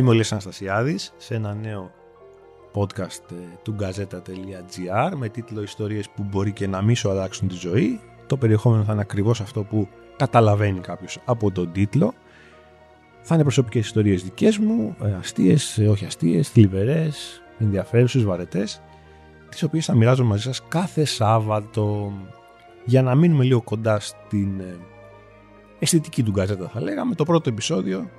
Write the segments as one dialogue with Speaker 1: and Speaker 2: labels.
Speaker 1: Είμαι ο Λίας Αναστασιάδης σε ένα νέο podcast ε, του gazeta.gr με τίτλο «Ιστορίες που μπορεί και να μη σου αλλάξουν τη ζωή». Το περιεχόμενο θα είναι ακριβώς αυτό που καταλαβαίνει κάποιος από τον τίτλο. Θα είναι προσωπικές ιστορίες δικές μου, ε, αστείες, ε, όχι αστείες, θλιβερές, ενδιαφέρουσες, βαρετές, τις οποίες θα μοιράζω μαζί σας κάθε Σάββατο για να μείνουμε λίγο κοντά στην αισθητική του γκαζέτα θα λέγαμε. Το πρώτο επεισόδιο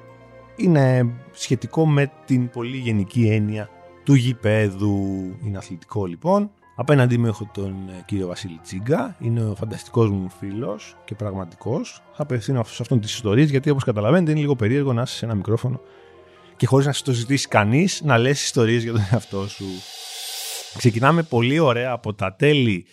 Speaker 1: είναι σχετικό με την πολύ γενική έννοια του γηπέδου. Είναι αθλητικό λοιπόν. Απέναντί μου έχω τον ε, κύριο Βασίλη Τσίγκα. Είναι ο φανταστικός μου φίλος και πραγματικός. Θα απευθύνω σε αυτόν τις ιστορίες γιατί όπως καταλαβαίνετε είναι λίγο περίεργο να είσαι σε ένα μικρόφωνο και χωρίς να σου το ζητήσει κανείς να λες ιστορίες για τον εαυτό σου. Ξεκινάμε πολύ ωραία από τα τέλη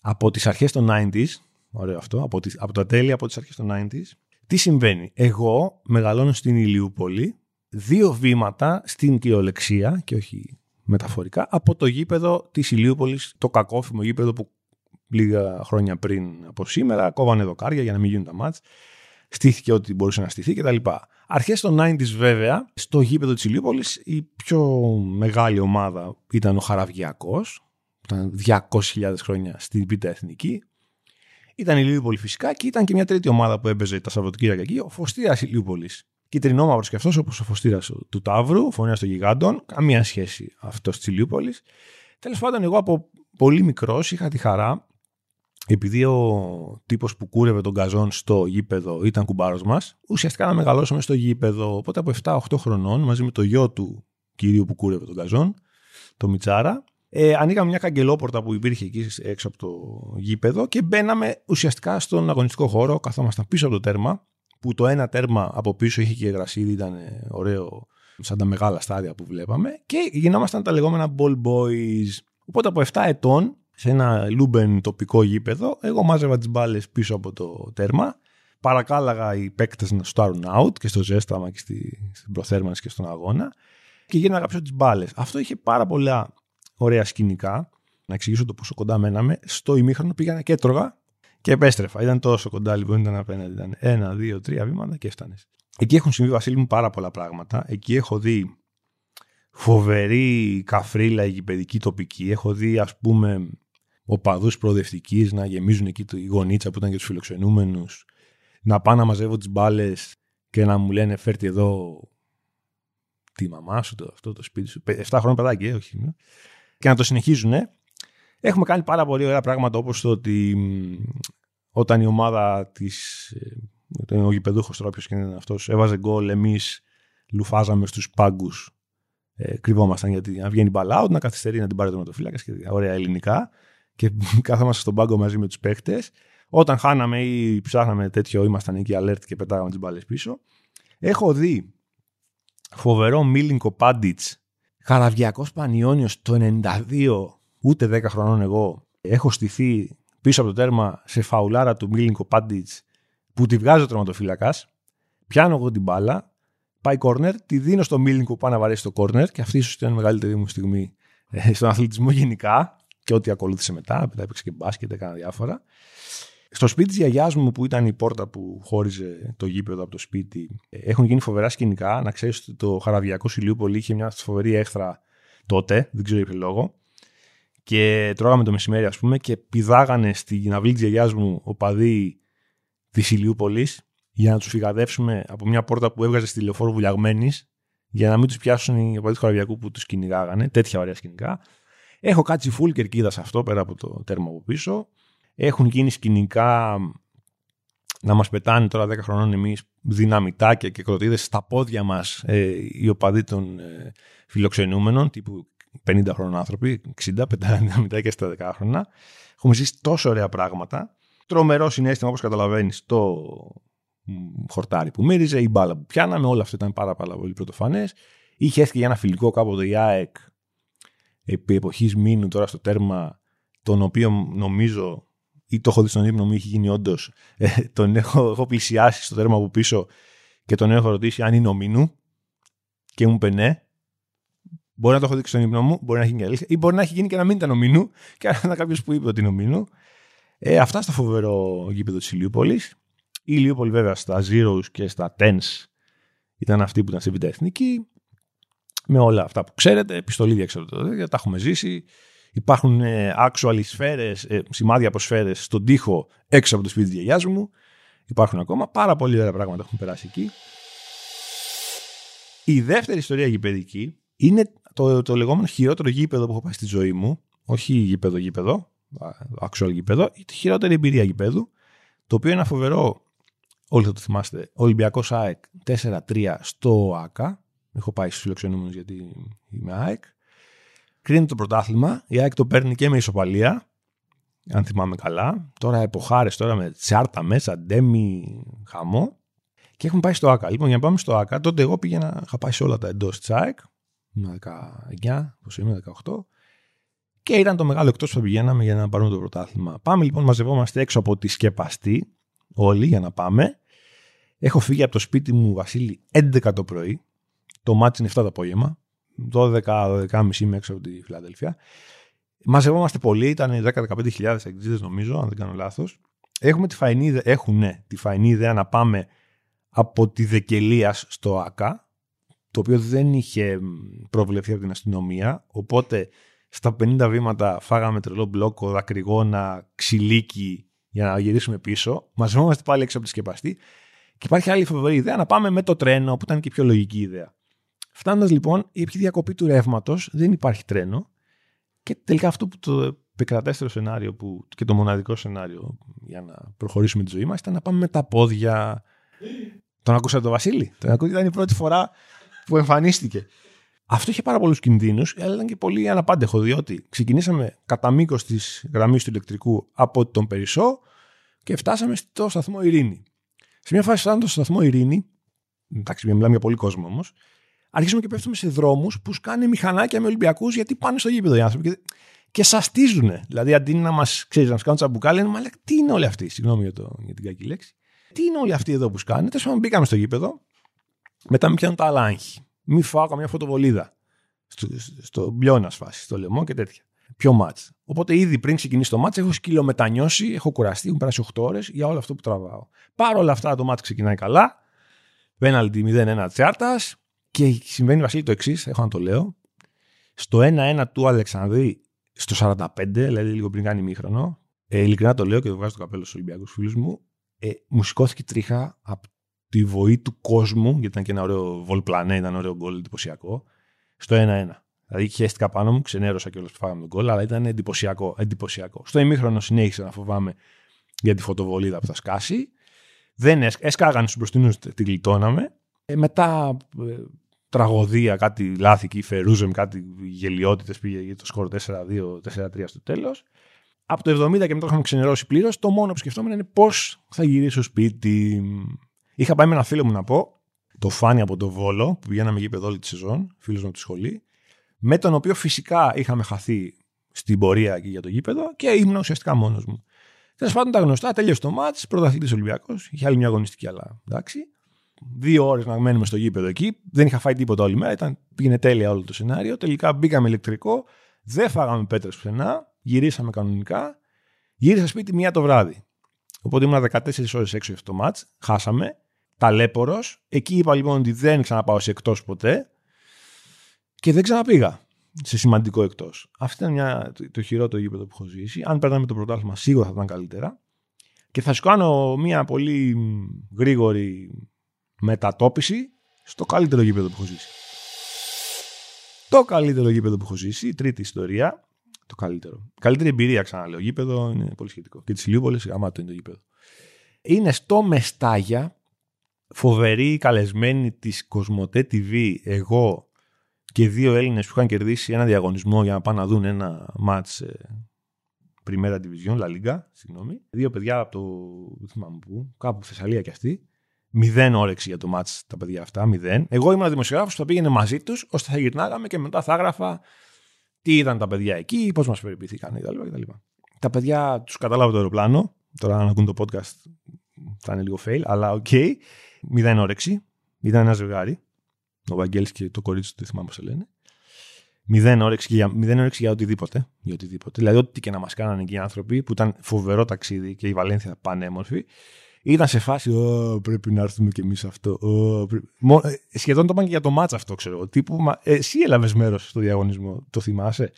Speaker 1: από τις αρχές των 90s. Ωραίο αυτό. Από, τις, από τα τέλη από τις αρχές των 90s τι συμβαίνει; Εγώ μεγαλώνω στην Ηλιούπολη, δύο βήματα στην κυριολεξία και όχι μεταφορικά, από το γήπεδο της Ηλιούπολης, το κακόφημο γήπεδο που λίγα χρόνια πριν από σήμερα κόβανε δοκάρια για να μην γίνουν τα μάτς. Στήθηκε ό,τι μπορούσε να στηθεί κτλ. Αρχές των 90s βέβαια, στο γήπεδο της Ηλιούπολης, η πιο μεγάλη ομάδα ήταν ο Χαραβγιακό. Ήταν 200.000 χρόνια στην Πίτα Εθνική. Ήταν η Λίβιπολη φυσικά και ήταν και μια τρίτη ομάδα που έπαιζε τα Σαββατοκύριακα εκεί, ο Φωστήρας Λίβιπολη. Κυτρινόμαυρο και αυτό όπως ο Φωστήρας του Ταύρου, ο Φωνέα των Γιγάντων, καμία σχέση αυτός της Λίβιπολη. Τέλος πάντων, εγώ από πολύ μικρός είχα τη χαρά, επειδή ο τύπος που κούρευε τον καζόν στο γήπεδο ήταν κουμπάρος μας, ουσιαστικά να μεγαλώσουμε στο γήπεδο. Οπότε από 7-8 χρονών, μαζί με το γιο του κυρίου που κούρευε τον καζόν, το Μιτσάρα, ε, ανοίγαμε μια καγκελόπορτα που υπήρχε εκεί έξω από το γήπεδο και μπαίναμε ουσιαστικά στον αγωνιστικό χώρο, καθόμασταν πίσω από το τέρμα, που το ένα τέρμα από πίσω είχε και γρασίδι, ήταν ωραίο, σαν τα μεγάλα στάδια που βλέπαμε, και γινόμασταν τα λεγόμενα ball boys. Οπότε από 7 ετών, σε ένα λούμπεν τοπικό γήπεδο, εγώ μάζευα τις μπάλες πίσω από το τέρμα. Παρακάλαγα οι παίκτες να στάρουν out και στο ζέσταμα και στη, στην προθέρμανση και στον αγώνα και γίναγα πίσω τις μπάλες. Αυτό είχε πάρα πολλά ωραία σκηνικά. Να εξηγήσω το πόσο κοντά μέναμε. Στο ημίχρονο πήγαινα και έτρωγα και επέστρεφα. Ήταν τόσο κοντά λοιπόν, ήταν απέναντι. Ήταν ένα, δύο, τρία βήματα και έφτανες. Εκεί έχουν συμβεί, Βασίλη μου, πάρα πολλά πράγματα. Εκεί έχω δει φοβερή καφρίλα γηπαιδική τοπική. Έχω δει, ας πούμε, οπαδούς προοδευτικής να γεμίζουν εκεί η γονίτσα που ήταν για τους φιλοξενούμενους. Να πάνε να μαζεύω τις μπάλες και να μου λένε φέρτε εδώ τη μαμά σου, το, αυτό το σπίτι σου. 7 χρόνια παιδάκι, ε, όχι. Ναι και να το συνεχίζουν. Έχουμε κάνει πάρα πολύ ωραία πράγματα όπως το ότι όταν η ομάδα της, ε, ο γηπεδούχος τώρα ποιος και είναι αυτός, έβαζε γκολ, εμείς λουφάζαμε στους πάγκους, ε, κρυβόμασταν γιατί να βγαίνει μπαλά, να καθυστερεί να την πάρει το ματοφύλακα και ωραία ελληνικά και κάθομαστε στον πάγκο μαζί με τους παίχτες. Όταν χάναμε ή ψάχναμε τέτοιο, ήμασταν εκεί alert και πετάγαμε τις μπάλες πίσω. Έχω δει φοβερό Μίλινκο Πάντιτς Καραβιακός Πανιόνιος το 92, ούτε 10 χρονών εγώ, έχω στηθεί πίσω από το τέρμα σε φαουλάρα του Μίλινκο Πάντιτ που τη βγάζει ο τερματοφύλακας. Πιάνω εγώ την μπάλα, πάει κόρνερ, τη δίνω στο Μίλινκο που πάει να βαρέσει το κόρνερ και αυτή ίσως ήταν η μεγαλύτερη μου στιγμή ε, στον αθλητισμό γενικά και ό,τι ακολούθησε μετά. Μετά έπαιξε και μπάσκετ, έκανα διάφορα. Στο σπίτι της γιαγιάς μου, που ήταν η πόρτα που χώριζε το γήπεδο από το σπίτι, έχουν γίνει φοβερά σκηνικά. Να ξέρεις ότι το Χαραβιακό Ηλιούπολη είχε μια φοβερή έχθρα τότε, δεν ξέρω για ποιο λόγο. Και τρώγαμε το μεσημέρι, ας πούμε, και πηδάγανε στην αυλή της γιαγιάς μου ο παδί της Ηλιούπολης για να τους φυγαδεύσουμε από μια πόρτα που έβγαζε στη λεωφόρο βουλιαγμένης, για να μην τους πιάσουν οι οπαδοί του Χαραβιακού που τους κυνηγάγανε. Τέτοια ωραία σκηνικά. Έχω κάτσει full κερκίδα σε αυτό πέρα από το τέρμα από πίσω. Έχουν γίνει σκηνικά να μας πετάνε τώρα 10 χρονών εμείς δυναμητάκια και κροτίδες στα πόδια μας ε, οι οπαδοί των ε, φιλοξενούμενων τύπου 50 χρόνων άνθρωποι, 60, πετάνε δυναμητάκια στα 10 χρόνια. Έχουμε ζήσει τόσο ωραία πράγματα. Τρομερό συνέστημα όπως καταλαβαίνεις το χορτάρι που μύριζε, η μπάλα που πιάναμε, όλα αυτά ήταν πάρα, πάρα πολύ πρωτοφανές. Είχε έρθει για ένα φιλικό κάποτε η ΑΕΚ επί εποχής μήνου τώρα στο τέρμα τον οποίο νομίζω ή το έχω δει στον ύπνο μου, είχε γίνει όντως. Ε, τον έχω, έχω πλησιάσει στο τέρμα από πίσω και τον έχω ρωτήσει αν είναι ο Μίνου και μου είπε ναι. Μπορεί να το έχω δει στον ύπνο μου, μπορεί να έχει γίνει αλήθεια, ή μπορεί να έχει γίνει και να μην ήταν ο Μίνου, και να ήταν κάποιος που είπε ότι είναι ο Μίνου. Ε, αυτά στο φοβερό γήπεδο της Ηλιούπολης. Η Ηλιούπολη, βέβαια, στα Zeros και στα Tens ήταν αυτή που ήταν στην Β' Εθνική. με όλα αυτά που ξέρετε, επιστολή διεξοδοτήρια, τα έχουμε ζήσει. Υπάρχουν ε, actual σφαίρες, ε, σημάδια από σφαίρες στον τοίχο έξω από το σπίτι της γιαγιάς μου. Υπάρχουν ακόμα πάρα πολύ ωραία πράγματα έχουν περάσει εκεί. Η δεύτερη ιστορία γηπαιδική είναι το, το λεγόμενο χειρότερο γήπεδο που έχω πάει στη ζωή μου. Όχι γήπεδο-γήπεδο, actual γήπεδο, η χειρότερη εμπειρία γήπεδου. Το οποίο είναι ένα φοβερό, όλοι θα το θυμάστε, Ολυμπιακός ΑΕΚ 4-3 στο ΑΚΑ. Έχω πάει στους φιλοξενούμενους γιατί είμαι ΑΕΚ. Κρίνει το πρωτάθλημα. Η ΑΕΚ το παίρνει και με ισοπαλία. Αν θυμάμαι καλά. Τώρα εποχάρες τώρα με τσάρτα μέσα, ντέμι, χαμό. Και έχουμε πάει στο ΑΚΑ. Λοιπόν, για να πάμε στο ΑΚΑ, τότε εγώ πήγαινα, είχα πάει σε όλα τα εντός της ΑΕΚ. Είμαι 19, πώς είμαι, 18. Και ήταν το μεγάλο εκτός που θα πηγαίναμε για να πάρουμε το πρωτάθλημα. Πάμε λοιπόν, μαζευόμαστε έξω από τη σκεπαστή, όλοι για να πάμε. Έχω φύγει από το σπίτι μου, Βασίλη, 11 το πρωί. Το μάτι είναι 7 το απόγευμα. 12-12.30 είμαι έξω από τη Φιλαδέλφια. Μαζευόμαστε πολύ, ήταν 10-15 χιλιάδες νομίζω, αν δεν κάνω λάθος. Έχουμε τη φαϊνή, έχουν τη φαϊνή ιδέα να πάμε από τη Δεκελίας στο ΑΚΑ, το οποίο δεν είχε προβλεφθεί από την αστυνομία, οπότε στα 50 βήματα φάγαμε τρελό μπλόκο, δακρυγόνα, ξυλίκι για να γυρίσουμε πίσω. Μαζευόμαστε πάλι έξω από τη σκεπαστή και υπάρχει άλλη φοβερή ιδέα να πάμε με το τρένο, που ήταν και πιο λογική ιδέα. Φτάνοντας λοιπόν, η διακοπή του ρεύματος, δεν υπάρχει τρένο. Και τελικά αυτό που το επικρατέστερο σενάριο που, και το μοναδικό σενάριο για να προχωρήσουμε τη ζωή μας ήταν να πάμε με τα πόδια. Τον ακούσατε τον Βασίλη. Τον ακούσατε, ήταν η πρώτη φορά που εμφανίστηκε. Αυτό είχε πάρα πολλούς κινδύνους, αλλά ήταν και πολύ αναπάντεχο, διότι ξεκινήσαμε κατά μήκος της γραμμής του ηλεκτρικού από τον Περισσό και φτάσαμε στο σταθμό Ειρήνη. Σε μια φάση φτάνοντα στο σταθμό Ειρήνη, εντάξει, μιλάμε για πολύ κόσμο όμως, αρχίζουμε και πέφτουμε σε δρόμους που σκάνε μηχανάκια με Ολυμπιακούς γιατί πάνε στο γήπεδο οι άνθρωποι και, και σαστίζουν. Δηλαδή αντί να μας ξέρεις, να μα κάνουν τσαμπουκά, λένε Μα τι είναι όλοι αυτοί, συγγνώμη για, το, για την κακή λέξη. Τι είναι όλοι αυτοί εδώ που σκάνε. Τέλος πάντων, μπήκαμε στο γήπεδο, μετά με πιάνουν τα άλλα άγχη. Μη φάω καμιά φωτοβολίδα. Στο, στο μπλιόνα φάση, στο λαιμό και τέτοια. Πιο μάτς. Οπότε ήδη πριν ξεκινήσει το μάτς, έχω σκυλομετανιώσει, έχω κουραστεί, έχουν περάσει 8 ώρες για όλο αυτό που τραβάω. Παρ' όλα αυτά το μάτς ξεκινάει καλά. Πέναλτι 0-1 τσιάρτας. Και συμβαίνει Βασίλη το εξής, έχω να το λέω. Στο 1-1 του Αλεξανδρή, στο 45, δηλαδή λίγο πριν κάνει μήχρονο, ε, ειλικρινά το λέω και το βγάζω το καπέλο στους Ολυμπιακούς φίλους μου, ε, μου σηκώθηκε τρίχα από τη βοή του κόσμου, γιατί ήταν και ένα ωραίο βολπλανέ, ήταν ωραίο γκολ εντυπωσιακό, στο 1-1. Δηλαδή χαίστηκα πάνω μου, ξενέρωσα κιόλας που φάγαμε τον γκολ, αλλά ήταν εντυπωσιακό, εντυπωσιακό. Στο ημίχρονο συνέχισα να φοβάμαι για τη φωτοβολίδα που θα σκάσει. Δεν έσκαγαν στους μπροστινούς, τη γλιτώναμε. Ε, μετά ε, τραγωδία, κάτι λάθη και Φερούζεμ, κάτι γελιότητες πήγε το σκορ 4-2, 4-3 στο τέλος. Από το 70 και μετά είχαμε ξενερώσει πλήρως. Το μόνο που σκεφτόμουν είναι πώς θα γυρίσω σπίτι. Είχα πάει με ένα φίλο μου να πω, το Φάνη από το Βόλο, που πηγαίναμε γήπεδο όλη τη σεζόν, φίλος μου από τη σχολή, με τον οποίο φυσικά είχαμε χαθεί στην πορεία και για το γήπεδο και ήμουν ουσιαστικά μόνος μου. Τέλος πάντων τα γνωστά, τέλειωσε το μάτς, πρωταθλητή Ολυμπιακός, είχε άλλη μια αγωνιστική, αλλά εντάξει δύο ώρες να μένουμε στο γήπεδο εκεί. Δεν είχα φάει τίποτα όλη μέρα. Ήταν, πήγαινε τέλεια όλο το σενάριο. Τελικά μπήκαμε ηλεκτρικό. Δεν φάγαμε πέτρες πουθενά. Γυρίσαμε κανονικά. Γύρισα σπίτι μία το βράδυ. Οπότε ήμουν 14 ώρες έξω αυτό το μάτς. Χάσαμε. Ταλέπορος. Εκεί είπα λοιπόν ότι δεν ξαναπάω σε εκτός ποτέ. Και δεν ξαναπήγα σε σημαντικό εκτός. Αυτό ήταν μια, το, το χειρότερο γήπεδο που έχω ζήσει. Αν παίρναμε το πρωτάθλημα, σίγουρα θα ήταν καλύτερα. Και θα σου κάνω μια πολύ γρήγορη μετατόπιση στο καλύτερο γήπεδο που έχω ζήσει. Το καλύτερο γήπεδο που έχω ζήσει, η τρίτη ιστορία, το καλύτερο. Καλύτερη εμπειρία, ξαναλέω. Γήπεδο είναι πολύ σχετικό. Και της Λιούπολης, γαμάτο είναι το γήπεδο. Είναι στο Μεστάγια, φοβερή καλεσμένη της Κοσμοτέ TV, εγώ και δύο Έλληνες που είχαν κερδίσει ένα διαγωνισμό για να πάνε να δουν ένα μάτς Primera Division, La Liga, συγγνώμη. Δύο παιδιά από το, δεν θυμάμαι πού, κάπου Θεσσαλία κι αυτοί. Μηδέν όρεξη για το μάτς τα παιδιά αυτά. Μηδέν. Εγώ ήμουν δημοσιογράφος που θα πήγαινε μαζί τους, ώστε θα γυρνάγαμε και μετά θα έγραφα τι είδαν τα παιδιά εκεί, πώς μας περιποιηθήκαν κτλ. Τα παιδιά τους κατάλαβα απ' το αεροπλάνο. Τώρα, αν ακούν το podcast, θα είναι λίγο fail, αλλά OK. Okay. Μηδέν όρεξη. Ήταν ένα ζευγάρι. Ο Βαγγέλης και το κορίτσι του, δεν θυμάμαι πώς λένε. Μηδέν όρεξη, για, μηδέν όρεξη για οτιδήποτε. Για οτιδήποτε. Δηλαδή, ό,τι και να μας κάνανε εκεί οι άνθρωποι, που ήταν φοβερό ταξίδι και η Βαλένθια πανέμορφη. Ήταν σε φάση, πρέπει να έρθουμε κι εμείς αυτό. Ε, σχεδόν το είπαν και για το μάτσα αυτό, ξέρω. Τύπου, μα, εσύ έλαβες μέρος στο διαγωνισμό, το θυμάσαι;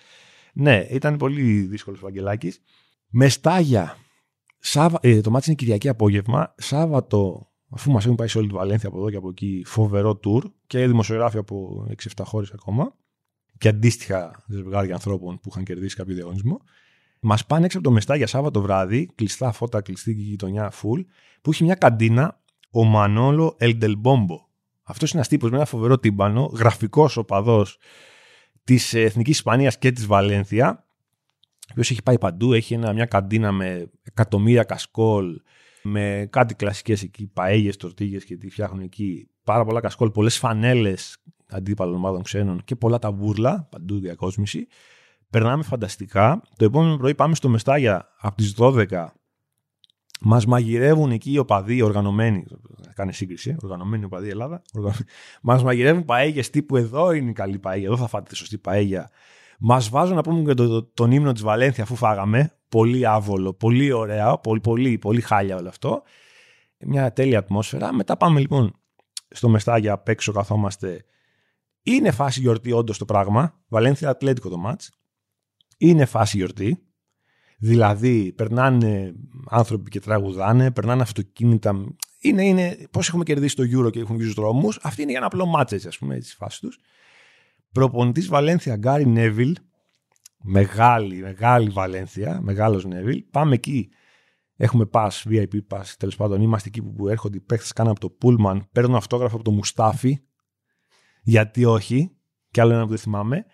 Speaker 1: Ναι, ήταν πολύ δύσκολος ο Βαγγελάκης. Με στάγια. Σάβα... Ε, το μάτι είναι Κυριακή απόγευμα. Σάββατο, αφού μας έχουν πάει σε όλη τη Βαλένθια από εδώ και από εκεί, φοβερό tour και δημοσιογράφοι από 6-7 χώρες ακόμα. Και αντίστοιχα ζευγάρια ανθρώπων που είχαν κερδίσει κάποιο διαγωνισμό. Μας πάνε έξω από το Μεστά για Σάββατο βράδυ, κλειστά φώτα, κλειστή γειτονιά, full, που έχει μια καντίνα, ο Μανόλο Ελντελμπόμπο. Αυτός είναι ένας τύπος με ένα φοβερό τύμπανο, γραφικός οπαδός της Εθνικής Ισπανίας και της Βαλένθια, ο οποίος έχει πάει παντού, έχει ένα, μια καντίνα με εκατομμύρια κασκόλ, με κάτι κλασικές εκεί, παέγες, τορτίγες και τι φτιάχνουν εκεί. Πάρα πολλά κασκόλ, πολλές φανέλες αντίπαλων ομάδων ξένων και πολλά τα βούρλα, παντού διακόσμηση. Περνάμε φανταστικά. Το επόμενο πρωί πάμε στο Μεστάγια από τις 12. Μας μαγειρεύουν εκεί οι οπαδοί οργανωμένοι. Κάνει σύγκριση, ε, οργανωμένοι οπαδοί Ελλάδα. Μας μαγειρεύουν παέγε τύπου εδώ είναι η καλή παέγια. Εδώ θα φάτε τη σωστή παέγια. Μας βάζουν να πούμε και το, τον ύμνο της Βαλένθια αφού φάγαμε. Πολύ άβολο, πολύ ωραία, πολύ, πολύ, πολύ χάλια όλο αυτό. Μια τέλεια ατμόσφαιρα. Μετά πάμε λοιπόν στο Μεστάγια απ' έξω καθόμαστε. Είναι φάση γιορτή όντως το πράγμα. Βαλένθια Ατλέτικο το μάτς είναι φάση γιορτή. Δηλαδή, περνάνε άνθρωποι και τραγουδάνε, περνάνε αυτοκίνητα. Είναι, είναι πώς έχουμε κερδίσει το Euro και έχουν βγει στους δρόμους. Αυτή είναι για ένα απλό μάτσε, ας πούμε, έτσι, φάση τους. Προπονητής Βαλένθια Γκάρι Νέβιλ. Μεγάλη, μεγάλη Βαλένθια, μεγάλος Νέβιλ. Πάμε εκεί. Έχουμε pass, VIP pass, τέλος πάντων. Είμαστε εκεί που έρχονται οι παίχτες καν από το Pullman. Παίρνουν αυτόγραφο από το Μουστάφι. Γιατί όχι. Κι άλλο ένα που δεν θυμάμαι.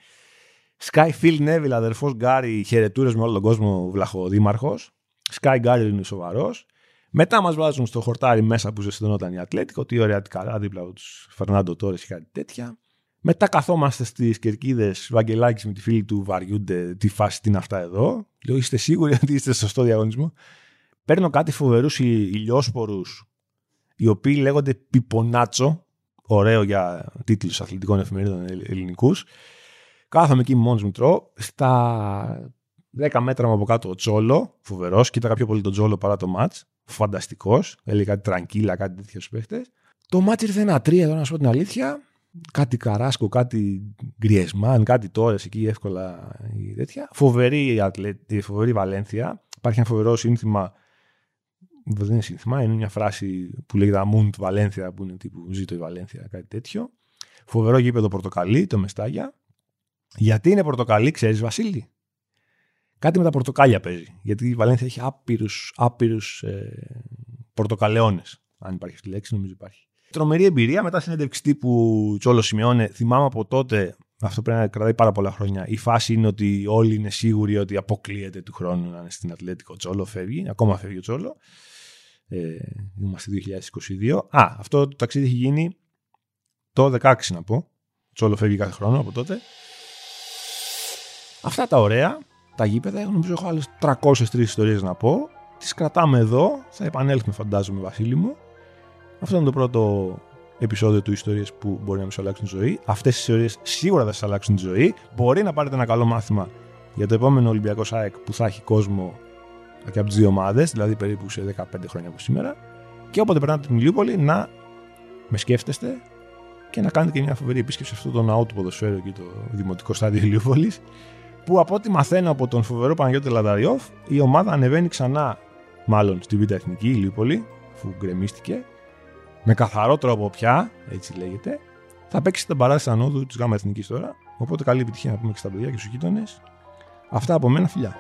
Speaker 1: Sky Phil Neville, αδερφός Γκάρι, χαιρετούρες με όλο τον κόσμο, βλαχοδήμαρχος. Sky Γκάρι είναι σοβαρός. Μετά μας βάζουν στο χορτάρι μέσα που ζεσθενόταν η Ατλέτικο. Τι ωραία, τι καλά, δίπλα από τους Φερνάντο Τόρες και κάτι τέτοια. Μετά καθόμαστε στις κερκίδες, Βαγγελάκης με τη φίλη του βαριούνται τι φάση τι είναι αυτά εδώ. Λέω, είστε σίγουροι ότι είστε στο σωστό διαγωνισμό; Παίρνω κάτι φοβερούς ηλιόσπορους, οι οποίοι λέγονται Πιπονάτσο. Ωραίο για τίτλους αθλητικών εφημερίδων ελληνικούς. Κάθομαι εκεί μόνος μου τρώω. Στα 10 μέτρα μου από κάτω ο Τσόλο, φοβερός. Κοίταγα πιο πολύ τον Τσόλο παρά το μάτς. Φανταστικός. Έλεγε κάτι τραγκίλα, κάτι τέτοιο στου παίχτες. Το μάτς ήρθε ένα τρία, εδώ να σου πω την αλήθεια. Κάτι Καράσκο, κάτι Γκριεσμάν, κάτι τώρα εκεί εύκολα η τέτοια. Φοβερή, ατλέτη, φοβερή Βαλένθια. Υπάρχει ένα φοβερό σύνθημα. Δεν είναι σύνθημα, είναι μια φράση που λέγεται Αμούντ Βαλένθια, που είναι τύπου Ζήτω η Βαλένθια, κάτι τέτοιο. Φοβερό γήπεδο πορτοκαλί, το Μεστάγια. Γιατί είναι πορτοκαλί, ξέρεις, Βασίλη; Κάτι με τα πορτοκάλια παίζει. Γιατί η Βαλένθια έχει άπειρους άπειρους, ε, πορτοκαλαιώνες. Αν υπάρχει αυτή η λέξη, νομίζω υπάρχει. Τρομερή εμπειρία. Μετά συνέντευξη τύπου Τσόλο Σιμεώνε, θυμάμαι από τότε, αυτό πρέπει να κρατάει πάρα πολλά χρόνια. Η φάση είναι ότι όλοι είναι σίγουροι ότι αποκλείεται του χρόνου να είναι στην Ατλέτικο. Τσόλο φεύγει, ακόμα φεύγει ο Τσόλο. Ε, είμαστε 2022. Α, αυτό το ταξίδι έχει γίνει το 16 να πω. Τσόλο φεύγει κάθε χρόνο από τότε. Αυτά τα ωραία, τα γήπεδα, έχω νομίζω έχω άλλες 303 ιστορίες να πω. Τις κρατάμε εδώ, θα επανέλθουμε φαντάζομαι Βασίλη μου. Αυτό είναι το πρώτο επεισόδιο του ιστορίες που μπορεί να μην σου αλλάξουν τη ζωή. Αυτές οι ιστορίες σίγουρα θα σας αλλάξουν τη ζωή. Μπορεί να πάρετε ένα καλό μάθημα για το επόμενο Ολυμπιακό ΣΑΕΚ που θα έχει κόσμο και από τις δύο ομάδες, δηλαδή περίπου σε 15 χρόνια από σήμερα. Και όποτε περνάτε την Ηλιούπολη να με σκέφτεστε και να κάνετε και μια φοβερή επίσκεψη σε αυτό το ναό του ποδοσφαίρου και το δημοτικό στάδιο Ηλιούπολη που από ό,τι μαθαίνω από τον φοβερό Παναγιώτη Λανταριόφ, η ομάδα ανεβαίνει ξανά, μάλλον στη Β' Εθνική, η Λίπολη, αφού γκρεμίστηκε, με καθαρό τρόπο πια, έτσι λέγεται, θα παίξει την παράσταση ανόδου της ΓΑΜΑ Εθνικής τώρα. Οπότε καλή επιτυχία να πούμε και στα παιδιά και στους γείτονες. Αυτά από μένα, φιλιά.